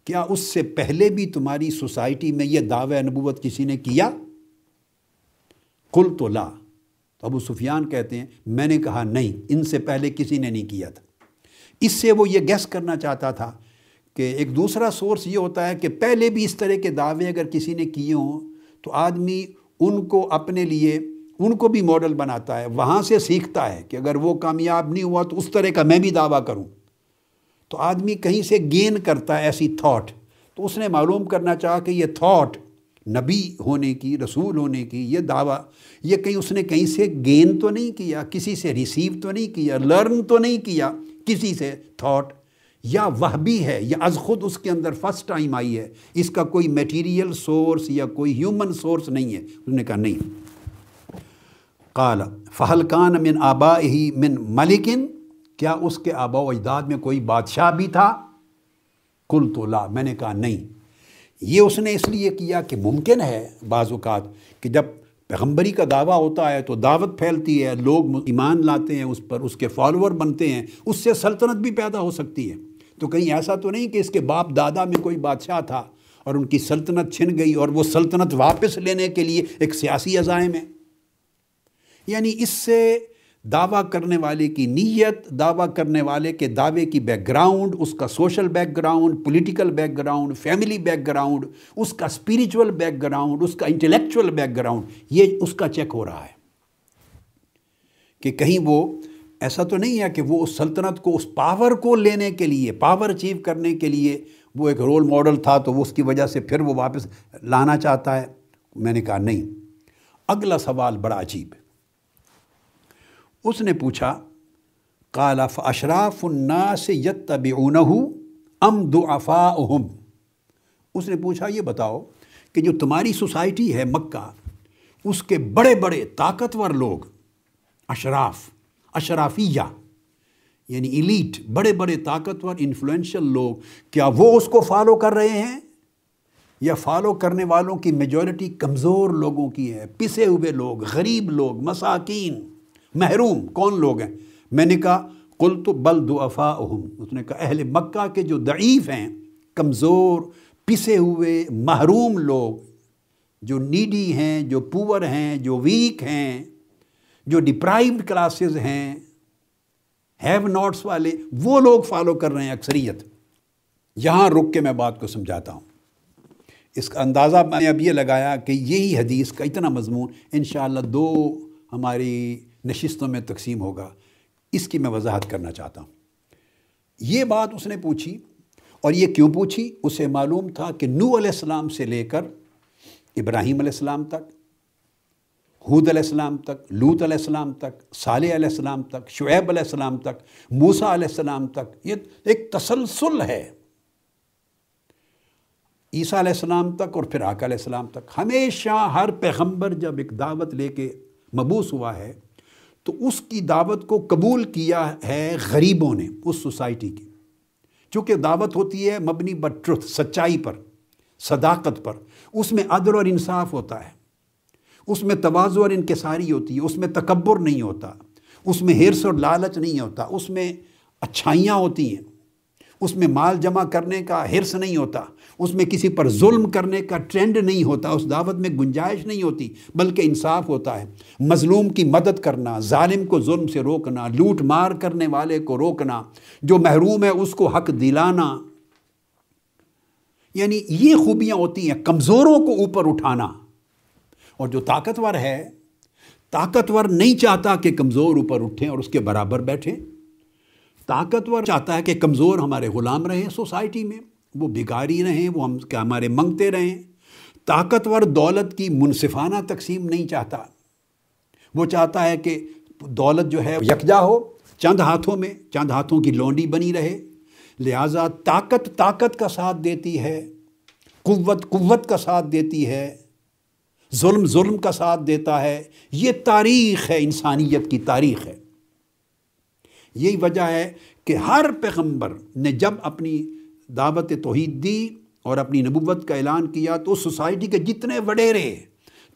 S1: کیا اس سے پہلے بھی تمہاری سوسائٹی میں یہ دعوی نبوت کسی نے کیا؟ کل تو لا۔ تو ابو سفیان کہتے ہیں، میں نے کہا نہیں، ان سے پہلے کسی نے نہیں کیا تھا۔ اس سے وہ یہ گیس کرنا چاہتا تھا کہ ایک دوسرا سورس یہ ہوتا ہے کہ پہلے بھی اس طرح کے دعوے اگر کسی نے کیے ہوں، تو آدمی ان کو اپنے لیے، ان کو بھی ماڈل بناتا ہے، وہاں سے سیکھتا ہے کہ اگر وہ کامیاب نہیں ہوا تو اس طرح کا میں بھی دعویٰ کروں۔ تو آدمی کہیں سے گین کرتا ہے ایسی تھاٹ تو اس نے معلوم کرنا چاہا کہ یہ تھاٹ نبی ہونے کی، رسول ہونے کی، یہ دعویٰ، یہ کہیں اس نے کہیں سے گین تو نہیں کیا، کسی سے ریسیو تو نہیں کیا لرن تو نہیں کیا، کسی سے تھاٹ یا وہ بھی ہے، یا از خود اس کے اندر فرسٹ ٹائم آئی ہے، اس کا کوئی میٹیریل سورس یا کوئی ہیومن سورس نہیں ہے؟ اس نے کہا نہیں۔ قال فہل کان من آبا ہی من ملکن کیا اس کے آبا و اجداد میں کوئی بادشاہ بھی تھا؟ کل تو لا، میں نے کہا نہیں۔ یہ اس نے اس لیے کیا کہ ممکن ہے بعض اوقات کہ جب پیغمبری کا دعویٰ ہوتا ہے تو دعوت پھیلتی ہے، لوگ ایمان لاتے ہیں، اس پر اس کے فالوور بنتے ہیں، اس سے سلطنت بھی پیدا ہو سکتی ہے۔ تو کہیں ایسا تو نہیں کہ اس کے باپ دادا میں کوئی بادشاہ تھا اور ان کی سلطنت چھن گئی اور وہ سلطنت واپس لینے کے لیے ایک سیاسی عزائم ہے؟ یعنی اس سے دعویٰ کرنے والے کی نیت، دعویٰ کرنے والے کے دعوے کی بیک گراؤنڈ اس کا social background political background family background اس کا اسپریچول بیک گراؤنڈ اس کا انٹلیکچول بیک گراؤنڈ یہ اس کا چیک ہو رہا ہے کہ کہیں وہ، ایسا تو نہیں ہے کہ وہ اس سلطنت کو، اس پاور کو لینے کے لیے پاور اچیو کرنے کے لیے وہ ایک رول ماڈل تھا تو وہ اس کی وجہ سے پھر وہ واپس لانا چاہتا ہے۔ میں نے کہا نہیں۔ اگلا سوال بڑا عجیب ہے۔ اس نے پوچھا کالف اشراف الناس یت طب ام دعفا اس نے پوچھا، یہ بتاؤ کہ جو تمہاری سوسائٹی ہے مکہ، اس کے بڑے بڑے طاقتور لوگ، اشراف، اشرافیہ یعنی ایلیٹ بڑے بڑے طاقتور انفلوئنشل لوگ، کیا وہ اس کو فالو کر رہے ہیں؟ یا فالو کرنے والوں کی میجورٹی کمزور لوگوں کی ہے، پسے ہوئے لوگ، غریب لوگ، مساکین؟ محروم، کون لوگ ہیں؟ میں نے کہا کل تو بل دو اس نے کہا، اہل مکہ کے جو ضعیف ہیں، کمزور، پسے ہوئے، محروم لوگ، جو نیڈی ہیں، جو پور ہیں، جو ویک ہیں، جو ڈپرائیوڈ کلاسز ہیں ہیو ناٹس والے، وہ لوگ فالو کر رہے ہیں اکثریت۔ یہاں رک کے میں بات کو سمجھاتا ہوں۔ اس کا اندازہ میں نے اب یہ لگایا کہ یہی حدیث کا اتنا مضمون، انشاءاللہ دو ہماری نشستوں میں تقسیم ہوگا۔ اس کی میں وضاحت کرنا چاہتا ہوں۔ یہ بات اس نے پوچھی اور یہ کیوں پوچھی؟ اسے معلوم تھا کہ نو علیہ السلام سے لے کر ابراہیم علیہ السلام تک حود علیہ السلام تک لوت علیہ السلام تک، صالح علیہ السلام تک، شعیب علیہ السلام تک موسا علیہ السلام تک، یہ ایک تسلسل ہے۔ عیسیٰ علیہ السلام تک اور پھر آقا علیہ السلام تک۔ ہمیشہ ہر پیغمبر جب ایک دعوت لے کے مبوس ہوا ہے تو اس کی دعوت کو قبول کیا ہے غریبوں نے اس سوسائٹی کی۔ چونکہ دعوت ہوتی ہے مبنی بٹ ٹروتھ، سچائی پر، صداقت پر۔ اس میں عدل اور انصاف ہوتا ہے۔ اس میں توازو اور انکساری ہوتی ہے۔ اس میں تکبر نہیں ہوتا۔ اس میں ہرس اور لالچ نہیں ہوتا۔ اس میں اچھائیاں ہوتی ہیں۔ اس میں مال جمع کرنے کا حرص نہیں ہوتا، اس میں کسی پر ظلم کرنے کا ٹرینڈ نہیں ہوتا، اس دعوت میں گنجائش نہیں ہوتی، بلکہ انصاف ہوتا ہے۔ مظلوم کی مدد کرنا، ظالم کو ظلم سے روکنا، لوٹ مار کرنے والے کو روکنا، جو محروم ہے اس کو حق دلانا۔ یعنی یہ خوبیاں ہوتی ہیں، کمزوروں کو اوپر اٹھانا۔ اور جو طاقتور ہے، طاقتور نہیں چاہتا کہ کمزور اوپر اٹھیں اور اس کے برابر بیٹھیں۔ طاقتور چاہتا ہے کہ کمزور ہمارے غلام رہیں سوسائٹی میں۔ وہ بگاری رہیں، وہ ہم کہ ہمارے منگتے رہیں۔ طاقتور دولت کی منصفانہ تقسیم نہیں چاہتا۔ وہ چاہتا ہے کہ دولت جو ہے یکجا ہو، چند ہاتھوں میں، چند ہاتھوں کی لونڈی بنی رہے۔ لہٰذا طاقت طاقت کا ساتھ دیتی ہے، قوت قوت کا ساتھ دیتی ہے، ظلم ظلم کا ساتھ دیتا ہے۔ یہ تاریخ ہے، انسانیت کی تاریخ ہے۔ یہی وجہ ہے کہ ہر پیغمبر نے جب اپنی دعوت توحید دی اور اپنی نبوت کا اعلان کیا تو اس سوسائٹی کے جتنے وڈیرے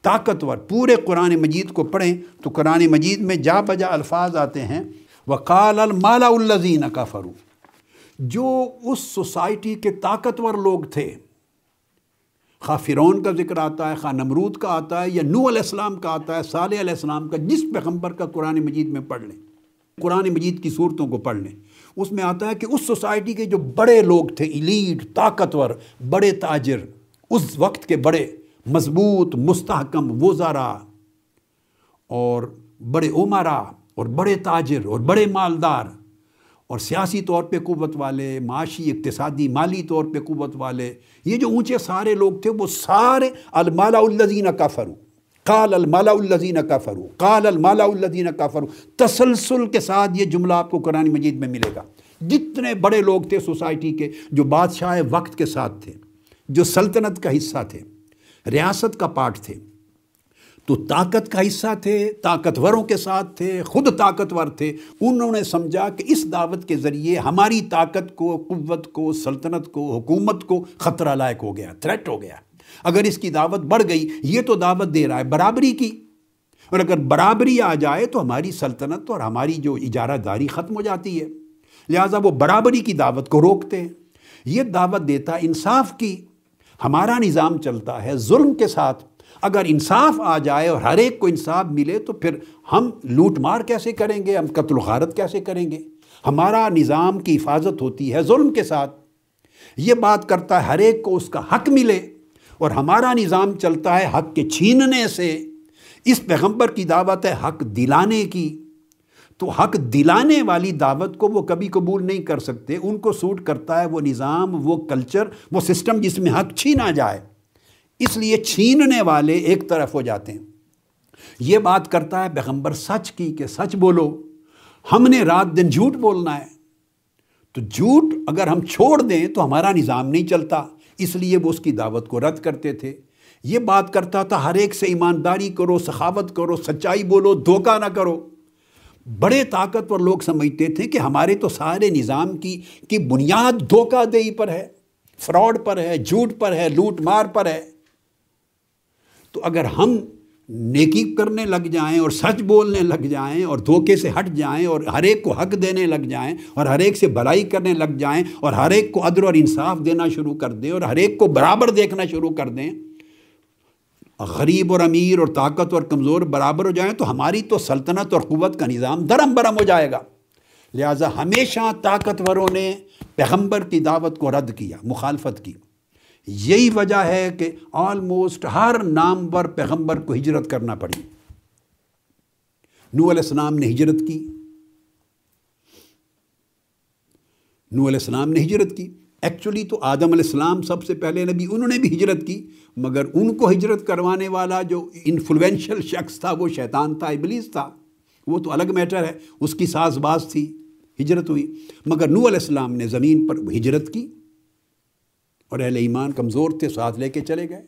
S1: طاقتور پورے قرآن مجید کو پڑھیں تو قرآن مجید میں جا بجا الفاظ آتے ہیں، وقال المالا الزین کا فرو جو اس سوسائٹی کے طاقتور لوگ تھے، خواہ فرعون کا ذکر آتا ہے، خواہ نمرود کا آتا ہے یا نو علیہ السلام کا آتا ہے، صالح علیہ السلام کا، جس پیغمبر کا قرآن مجید میں پڑھ لیں۔ قرآن مجید کی صورتوں کو پڑھ لیں۔ اس میں آتا ہے کہ اس سوسائٹی کے جو بڑے لوگ تھے ایلیٹ طاقتور، بڑے تاجر، اس وقت کے بڑے مضبوط، مستحکم وزارا اور بڑے عمرا اور بڑے تاجر اور بڑے مالدار اور سیاسی طور پہ قوت والے، معاشی، اقتصادی، مالی طور پہ قوت والے، یہ جو اونچے سارے لوگ تھے، وہ سارے المالا الزین کا فرو قال المالا الزین کا فرو قال المالا الزین کا فرو تسلسل کے ساتھ یہ جملہ آپ کو قرآن مجید میں ملے گا۔ جتنے بڑے لوگ تھے سوسائٹی کے جو بادشاہ وقت کے ساتھ تھے، جو سلطنت کا حصہ تھے، ریاست کا پارٹ تھے، تو طاقت کا حصہ تھے، طاقتوروں کے ساتھ تھے، خود طاقتور تھے۔ انہوں نے سمجھا کہ اس دعوت کے ذریعے ہماری طاقت کو، قوت کو، سلطنت کو، حکومت کو خطرہ لائق ہو گیا تھریٹ ہو گیا۔ اگر اس کی دعوت بڑھ گئی، یہ تو دعوت دے رہا ہے برابری کی۔ اور اگر برابری آ جائے تو ہماری سلطنت اور ہماری جو اجارہ داری ختم ہو جاتی ہے۔ لہٰذا وہ برابری کی دعوت کو روکتے ہیں۔ یہ دعوت دیتا انصاف کی۔ ہمارا نظام چلتا ہے ظلم کے ساتھ۔ اگر انصاف آ جائے اور ہر ایک کو انصاف ملے تو پھر ہم لوٹ مار کیسے کریں گے؟ ہم قتل و غارت کیسے کریں گے؟ ہمارا نظام کی حفاظت ہوتی ہے ظلم کے ساتھ۔ یہ بات کرتا ہے ہر ایک کو اس کا حق ملے۔ اور ہمارا نظام چلتا ہے حق کے چھیننے سے۔ اس پیغمبر کی دعوت ہے حق دلانے کی۔ تو حق دلانے والی دعوت کو وہ کبھی قبول نہیں کر سکتے۔ ان کو سوٹ کرتا ہے وہ نظام، وہ کلچر، وہ سسٹم جس میں حق چھینا جائے۔ اس لیے چھیننے والے ایک طرف ہو جاتے ہیں۔ یہ بات کرتا ہے پیغمبر سچ کی کہ سچ بولو۔ ہم نے رات دن جھوٹ بولنا ہے۔ تو جھوٹ اگر ہم چھوڑ دیں تو ہمارا نظام نہیں چلتا۔ اس لیے وہ اس کی دعوت کو رد کرتے تھے۔ یہ بات کرتا تھا، ہر ایک سے ایمانداری کرو، سخاوت کرو، سچائی بولو، دھوکہ نہ کرو۔ بڑے طاقتور لوگ سمجھتے تھے کہ ہمارے تو سارے نظام کی کی بنیاد دھوکہ دہی پر ہے، فراڈ پر ہے، جھوٹ پر ہے، لوٹ مار پر ہے۔ تو اگر ہم نیکی کرنے لگ جائیں اور سچ بولنے لگ جائیں اور دھوکے سے ہٹ جائیں اور ہر ایک کو حق دینے لگ جائیں اور ہر ایک سے بلائی کرنے لگ جائیں اور ہر ایک کو عدر اور انصاف دینا شروع کر دیں اور ہر ایک کو برابر دیکھنا شروع کر دیں۔ غریب اور امیر اور طاقت اور کمزور برابر ہو جائیں تو ہماری تو سلطنت اور قوت کا نظام درم برم ہو جائے گا۔ لہٰذا ہمیشہ طاقتوروں نے پیغمبر کی دعوت کو رد کیا، مخالفت کی۔ یہی وجہ ہے کہ آلموسٹ ہر نامور پیغمبر کو ہجرت کرنا پڑی۔ نو علیہ السلام نے ہجرت کی۔ نو علیہ السلام نے ہجرت کی۔ ایکچولی تو آدم علیہ السلام سب سے پہلے نبی، انہوں نے بھی ہجرت کی، مگر ان کو ہجرت کروانے والا جو انفلوینشل شخص تھا، وہ شیطان تھا، ابلیس تھا۔ وہ تو الگ میٹر ہے، اس کی ساز باز تھی، ہجرت ہوئی۔ مگر نو علیہ السلام نے زمین پر ہجرت کی۔ اور اہل ایمان کمزور تھے، ساتھ لے کے چلے گئے۔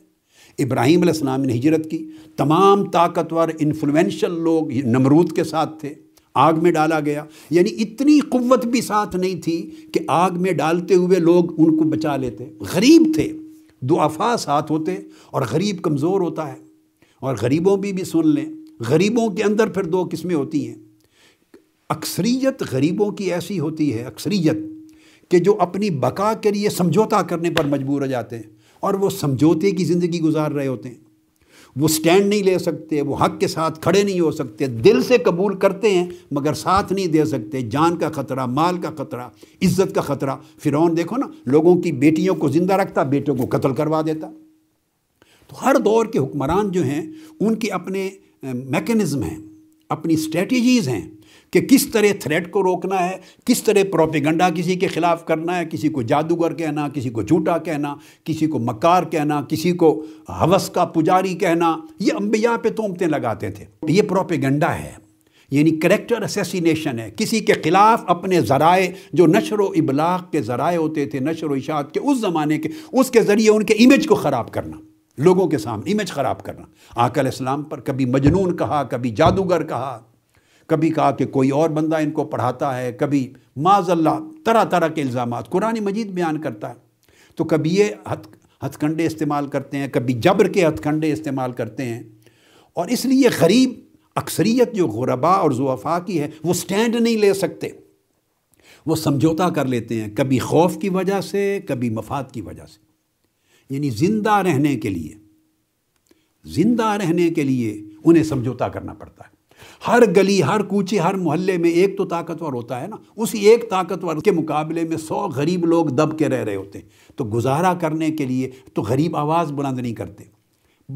S1: ابراہیم علیہ السلام نے ہجرت کی۔ تمام طاقتور انفلوینشل لوگ نمرود کے ساتھ تھے۔ آگ میں ڈالا گیا۔ یعنی اتنی قوت بھی ساتھ نہیں تھی کہ آگ میں ڈالتے ہوئے لوگ ان کو بچا لیتے۔ غریب تھے۔ دعفا ساتھ ہوتے اور غریب کمزور ہوتا ہے۔ اور غریبوں بھی بھی سن لیں۔ غریبوں کے اندر پھر دو قسمیں ہوتی ہیں۔ اکثریت غریبوں کی ایسی ہوتی ہے، اکثریت کہ جو اپنی بقا کے لیے سمجھوتا کرنے پر مجبور ہو جاتے ہیں اور وہ سمجھوتے کی زندگی گزار رہے ہوتے ہیں۔ وہ سٹینڈ نہیں لے سکتے، وہ حق کے ساتھ کھڑے نہیں ہو سکتے، دل سے قبول کرتے ہیں مگر ساتھ نہیں دے سکتے۔ جان کا خطرہ، مال کا خطرہ، عزت کا خطرہ۔ فرعون دیکھو نا، لوگوں کی بیٹیوں کو زندہ رکھتا بیٹوں کو قتل کروا دیتا۔ تو ہر دور کے حکمران جو ہیں، ان کے اپنے میکنزم ہیں، اپنی اسٹریٹجیز ہیں۔ کہ کس طرح تھریٹ کو روکنا ہے، کس طرح پروپیگنڈا کسی کے خلاف کرنا ہے، کسی کو جادوگر کہنا، کسی کو جھوٹا کہنا، کسی کو مکار کہنا، کسی کو حوث کا پجاری کہنا، یہ انبیاء پہ تومتیں لگاتے تھے۔ یہ پروپیگنڈا ہے یعنی کریکٹر اسیسینیشن ہے۔ کسی کے خلاف اپنے ذرائع، جو نشر و ابلاغ کے ذرائع ہوتے تھے، نشر و اشاعت کے اس زمانے کے، اس کے ذریعے ان کے امیج کو خراب کرنا، لوگوں کے سامنے امیج خراب کرنا۔ آکل اسلام پر کبھی مجنون کہا، کبھی جادوگر کہا۔ کبھی کہا کہ کوئی اور بندہ ان کو پڑھاتا ہے، کبھی معذ اللہ، طرح طرح کے الزامات، قرآن مجید بیان کرتا ہے۔ تو کبھی یہ ہتھ ہتھ کنڈے استعمال کرتے ہیں، کبھی جبر کے ہتھ کنڈے استعمال کرتے ہیں۔ اور اس لیے غریب، اکثریت جو غربا اور ضعفا کی ہے، وہ سٹینڈ نہیں لے سکتے۔ وہ سمجھوتا کر لیتے ہیں، کبھی خوف کی وجہ سے، کبھی مفاد کی وجہ سے۔ یعنی زندہ رہنے کے لیے، زندہ رہنے کے لیے انہیں سمجھوتا کرنا پڑتا ہے۔ ہر گلی، ہر کوچے، ہر محلے میں ایک تو طاقتور ہوتا ہے نا۔ اسی ایک طاقتور کے مقابلے میں سو غریب لوگ دب کے رہ رہے ہوتے ہیں۔ تو گزارا کرنے کے لیے تو غریب آواز بلند نہیں کرتے۔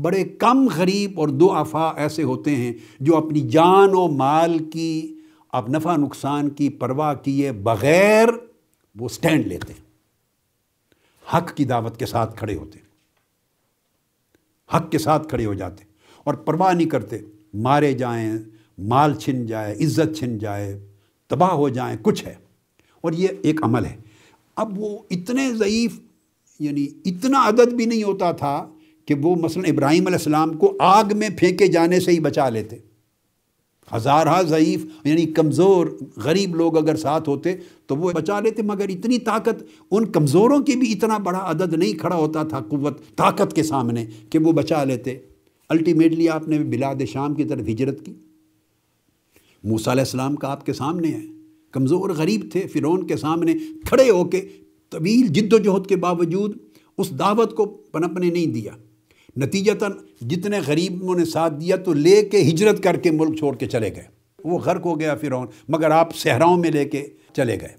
S1: بڑے کم غریب اور دو افا ایسے ہوتے ہیں جو اپنی جان و مال کی اب نفع نقصان کی پرواہ کیے بغیر وہ سٹینڈ لیتے ہیں۔ حق کی دعوت کے ساتھ کھڑے ہوتے حق کے ساتھ کھڑے ہو جاتے اور پرواہ نہیں کرتے۔ مارے جائیں مال چھن جائے، عزت چھن جائے، تباہ ہو جائیں، کچھ ہے۔ اور یہ ایک عمل ہے۔ اب وہ اتنے ضعیف یعنی اتنا عدد بھی نہیں ہوتا تھا کہ وہ مثلا ابراہیم علیہ السلام کو آگ میں پھینکے جانے سے ہی بچا لیتے۔ ہزارہ ضعیف یعنی کمزور، غریب لوگ اگر ساتھ ہوتے تو وہ بچا لیتے، مگر اتنی طاقت، ان کمزوروں کی بھی اتنا بڑا عدد نہیں کھڑا ہوتا تھا، قوت، طاقت کے سامنے کہ وہ بچا لیتے۔ الٹیمیٹلی آپ نے بلاد شام کی طرف ہجرت کی۔ موسیٰ علیہ السلام کا آپ کے سامنے ہے۔ کمزور غریب تھے، فرعون کے سامنے کھڑے ہو کے طویل جد و جہد کے باوجود اس دعوت کو پنپنے نہیں دیا۔ نتیجتاً جتنے غریبوں نے ساتھ دیا تو لے کے ہجرت کر کے ملک چھوڑ کے چلے گئے۔ وہ غرق ہو گیا فرعون، مگر آپ صحراؤں میں لے کے چلے گئے۔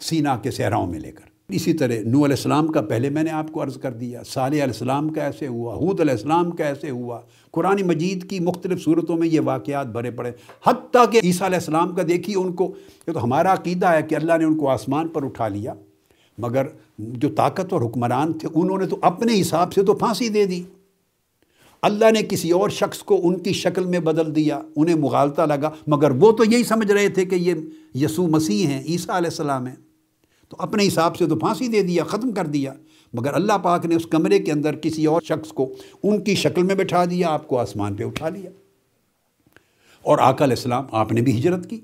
S1: سینا کے صحراؤں میں لے کر۔ اسی طرح نو علیہ السلام کا پہلے میں نے آپ کو عرض کر دیا، صالح علیہ السلام کا ایسے ہوا حود علیہ السلام کا ایسے ہوا؟ قرآن مجید کی مختلف صورتوں میں یہ واقعات بھرے پڑے۔ حتیٰ کہ عیسیٰ علیہ السلام کا دیکھیے ان کو، یہ تو ہمارا عقیدہ ہے کہ اللہ نے ان کو آسمان پر اٹھا لیا، مگر جو طاقت اور حکمران تھے، انہوں نے تو اپنے حساب سے تو پھانسی دے دی۔ اللہ نے کسی اور شخص کو ان کی شکل میں بدل دیا، انہیں مغالطہ لگا، مگر وہ تو یہی سمجھ رہے تھے کہ یہ یسوع مسیح ہیں، عیسیٰ علیہ السلام ہیں۔ تو اپنے حساب سے تو پھانسی دے دیا، ختم کر دیا۔ مگر اللہ پاک نے اس کمرے کے اندر کسی اور شخص کو ان کی شکل میں بٹھا دیا، آپ کو آسمان پہ اٹھا لیا۔ اور آقا علیہ السلام آپ نے بھی ہجرت کی۔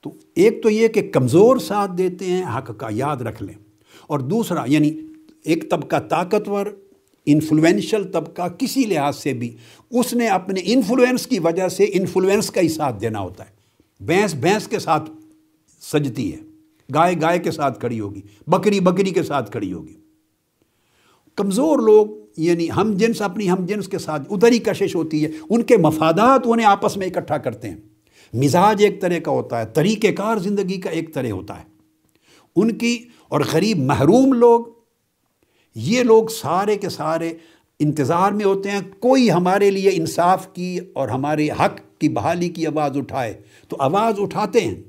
S1: تو ایک تو یہ کہ کمزور ساتھ دیتے ہیں، حق کا یاد رکھ لیں۔ اور دوسرا یعنی ایک طبقہ طاقتور انفلوئنشل طبقہ کسی لحاظ سے بھی، اس نے اپنے انفلوئنس کی وجہ سے انفلوئنس کا ہی ساتھ دینا ہوتا ہے۔ بھینس بھینس کے ساتھ سجتی ہے۔ گائے گائے کے ساتھ کھڑی ہوگی، بکری بکری کے ساتھ کھڑی ہوگی۔ کمزور لوگ یعنی ہم جنس اپنی ہم جنس کے ساتھ ادھر کشش ہوتی ہے، ان کے مفادات انہیں آپس میں اکٹھا کرتے ہیں۔ مزاج ایک طرح کا ہوتا ہے، طریقہ کار زندگی کا ایک طرح ہوتا ہے۔ ان کی اور غریب محروم لوگ، یہ لوگ سارے کے سارے انتظار میں ہوتے ہیں، کوئی ہمارے لیے انصاف کی اور ہمارے حق کی بحالی کی آواز اٹھائے تو آواز اٹھاتے ہیں۔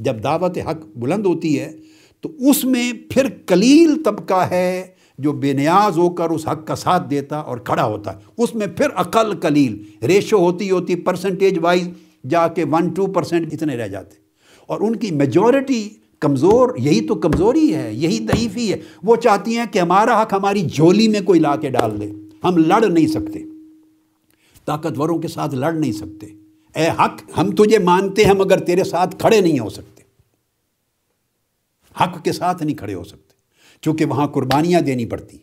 S1: جب دعوت حق بلند ہوتی ہے، تو اس میں پھر کلیل طبقہ ہے جو بے نیاز ہو کر اس حق کا ساتھ دیتا اور کھڑا ہوتا ہے۔ اس میں پھر عقل کلیل ریشو ہوتی ہوتی پرسنٹیج وائز جا کے ون ٹو پرسنٹ اتنے رہ جاتے۔ اور ان کی میجورٹی کمزور، یہی تو کمزوری ہے، یہی ضعیفی ہے۔ وہ چاہتی ہیں کہ ہمارا حق ہماری جھولی میں کوئی لا کے ڈال دے۔ ہم لڑ نہیں سکتے۔ طاقتوروں کے ساتھ لڑ نہیں سکتے۔ اے حق، ہم تجھے مانتے ہیں مگر تیرے ساتھ کھڑے نہیں ہو سکتے۔ حق کے ساتھ نہیں کھڑے ہو سکتے، چونکہ وہاں قربانیاں دینی پڑتی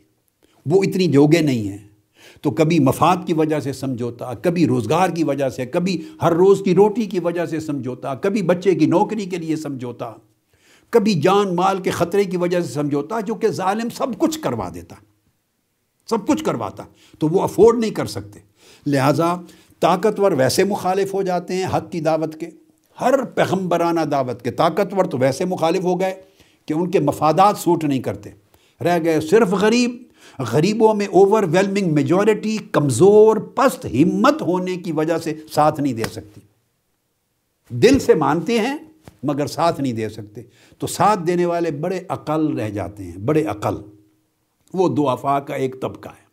S1: وہ اتنی جوگے نہیں ہیں۔ تو کبھی مفاد کی وجہ سے سمجھوتا، کبھی روزگار کی وجہ سے، کبھی ہر روز کی روٹی کی وجہ سے سمجھوتا، کبھی بچے کی نوکری کے لیے سمجھوتا، کبھی جان مال کے خطرے کی وجہ سے سمجھوتا، جو کہ ظالم سب کچھ کروا دیتا، سب کچھ کرواتا، تو وہ افورڈ نہیں کر سکتے۔ لہٰذا طاقتور ویسے مخالف ہو جاتے ہیں حق کی دعوت کے۔ ہر پیغمبرانہ دعوت کے طاقتور تو ویسے مخالف ہو گئے کہ ان کے مفادات سوٹ نہیں کرتے۔ رہ گئے صرف غریب۔ غریبوں میں اوور ویلمنگ میجورٹی کمزور، پست ہمت ہونے کی وجہ سے ساتھ نہیں دے سکتی۔ دل سے مانتے ہیں مگر ساتھ نہیں دے سکتے۔ تو ساتھ دینے والے بڑے عقل رہ جاتے ہیں، بڑے عقل وہ دو افا کا ایک طبقہ ہے۔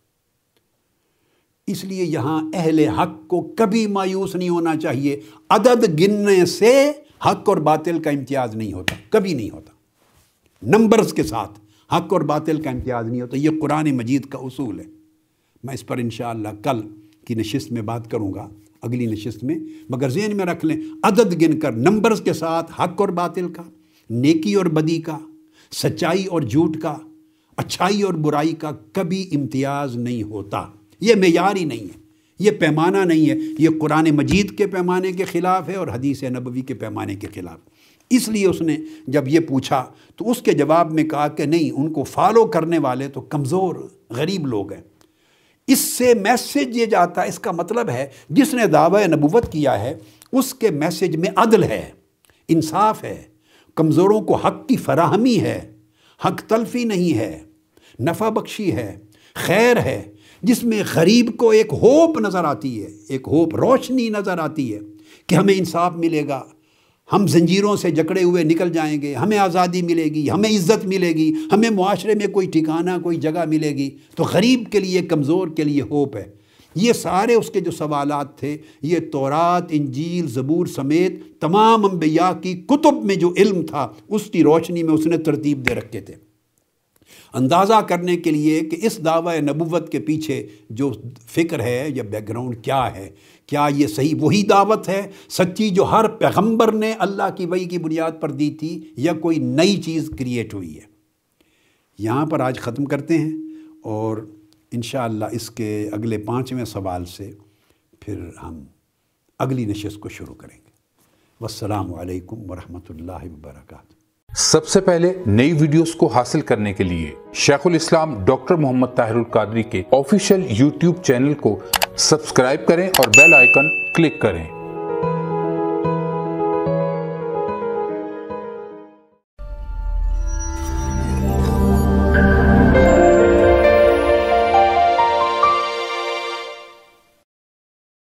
S1: اس لیے یہاں اہل حق کو کبھی مایوس نہیں ہونا چاہیے۔ عدد گننے سے حق اور باطل کا امتیاز نہیں ہوتا، کبھی نہیں ہوتا۔ نمبرز کے ساتھ حق اور باطل کا امتیاز نہیں ہوتا، یہ قرآن مجید کا اصول ہے۔ میں اس پر انشاءاللہ کل کی نشست میں بات کروں گا، اگلی نشست میں۔ مگر ذہن میں رکھ لیں، عدد گن کر نمبرز کے ساتھ حق اور باطل کا، نیکی اور بدی کا، سچائی اور جھوٹ کا، اچھائی اور برائی کا کبھی امتیاز نہیں ہوتا۔ یہ معیار ہی نہیں ہے۔ یہ پیمانہ نہیں ہے۔ یہ قرآن مجید کے پیمانے کے خلاف ہے اور حدیث نبوی کے پیمانے کے خلاف۔ اس لیے اس نے جب یہ پوچھا تو اس کے جواب میں کہا کہ نہیں، ان کو فالو کرنے والے تو کمزور غریب لوگ ہیں۔ اس سے میسج یہ جاتا ہے اس کا مطلب ہے جس نے دعوی نبوت کیا ہے، اس کے میسج میں عدل ہے، انصاف ہے۔ کمزوروں کو حق کی فراہمی ہے، حق تلفی نہیں ہے، نفع بخشی ہے، خیر ہے۔ جس میں غریب کو ایک ہوپ نظر آتی ہے، ایک ہوپ روشنی نظر آتی ہے کہ ہمیں انصاف ملے گا۔ ہم زنجیروں سے جکڑے ہوئے نکل جائیں گے، ہمیں آزادی ملے گی، ہمیں عزت ملے گی، ہمیں معاشرے میں کوئی ٹھکانہ، کوئی جگہ ملے گی۔ تو غریب کے لیے، کمزور کے لیے ہوپ ہے۔ یہ سارے اس کے جو سوالات تھے، یہ تورات، انجیل، زبور سمیت تمام انبیاء کی کتب میں جو علم تھا، اس کی روشنی میں اس نے ترتیب دے رکھے تھے۔ اندازہ کرنے کے لیے کہ اس دعوی نبوت کے پیچھے جو فکر ہے یا بیک گراؤنڈ کیا ہے، کیا یہ صحیح وہی دعوت ہے؟ سچی جو ہر پیغمبر نے اللہ کی وہی کی بنیاد پر دی تھی یا کوئی نئی چیز کریٹ ہوئی ہے؟ یہاں پر آج ختم کرتے ہیں اور انشاءاللہ اس کے اگلے پانچویں سوال سے پھر ہم اگلی نشست کو شروع کریں گے۔ والسلام علیکم ورحمۃ اللہ وبرکاتہ۔
S2: سب سے پہلے نئی ویڈیوز کو حاصل کرنے کے لیے شیخ الاسلام ڈاکٹر محمد طاہر القادری کے آفیشیل یوٹیوب چینل کو سبسکرائب کریں اور بیل آئیکن کلک کریں۔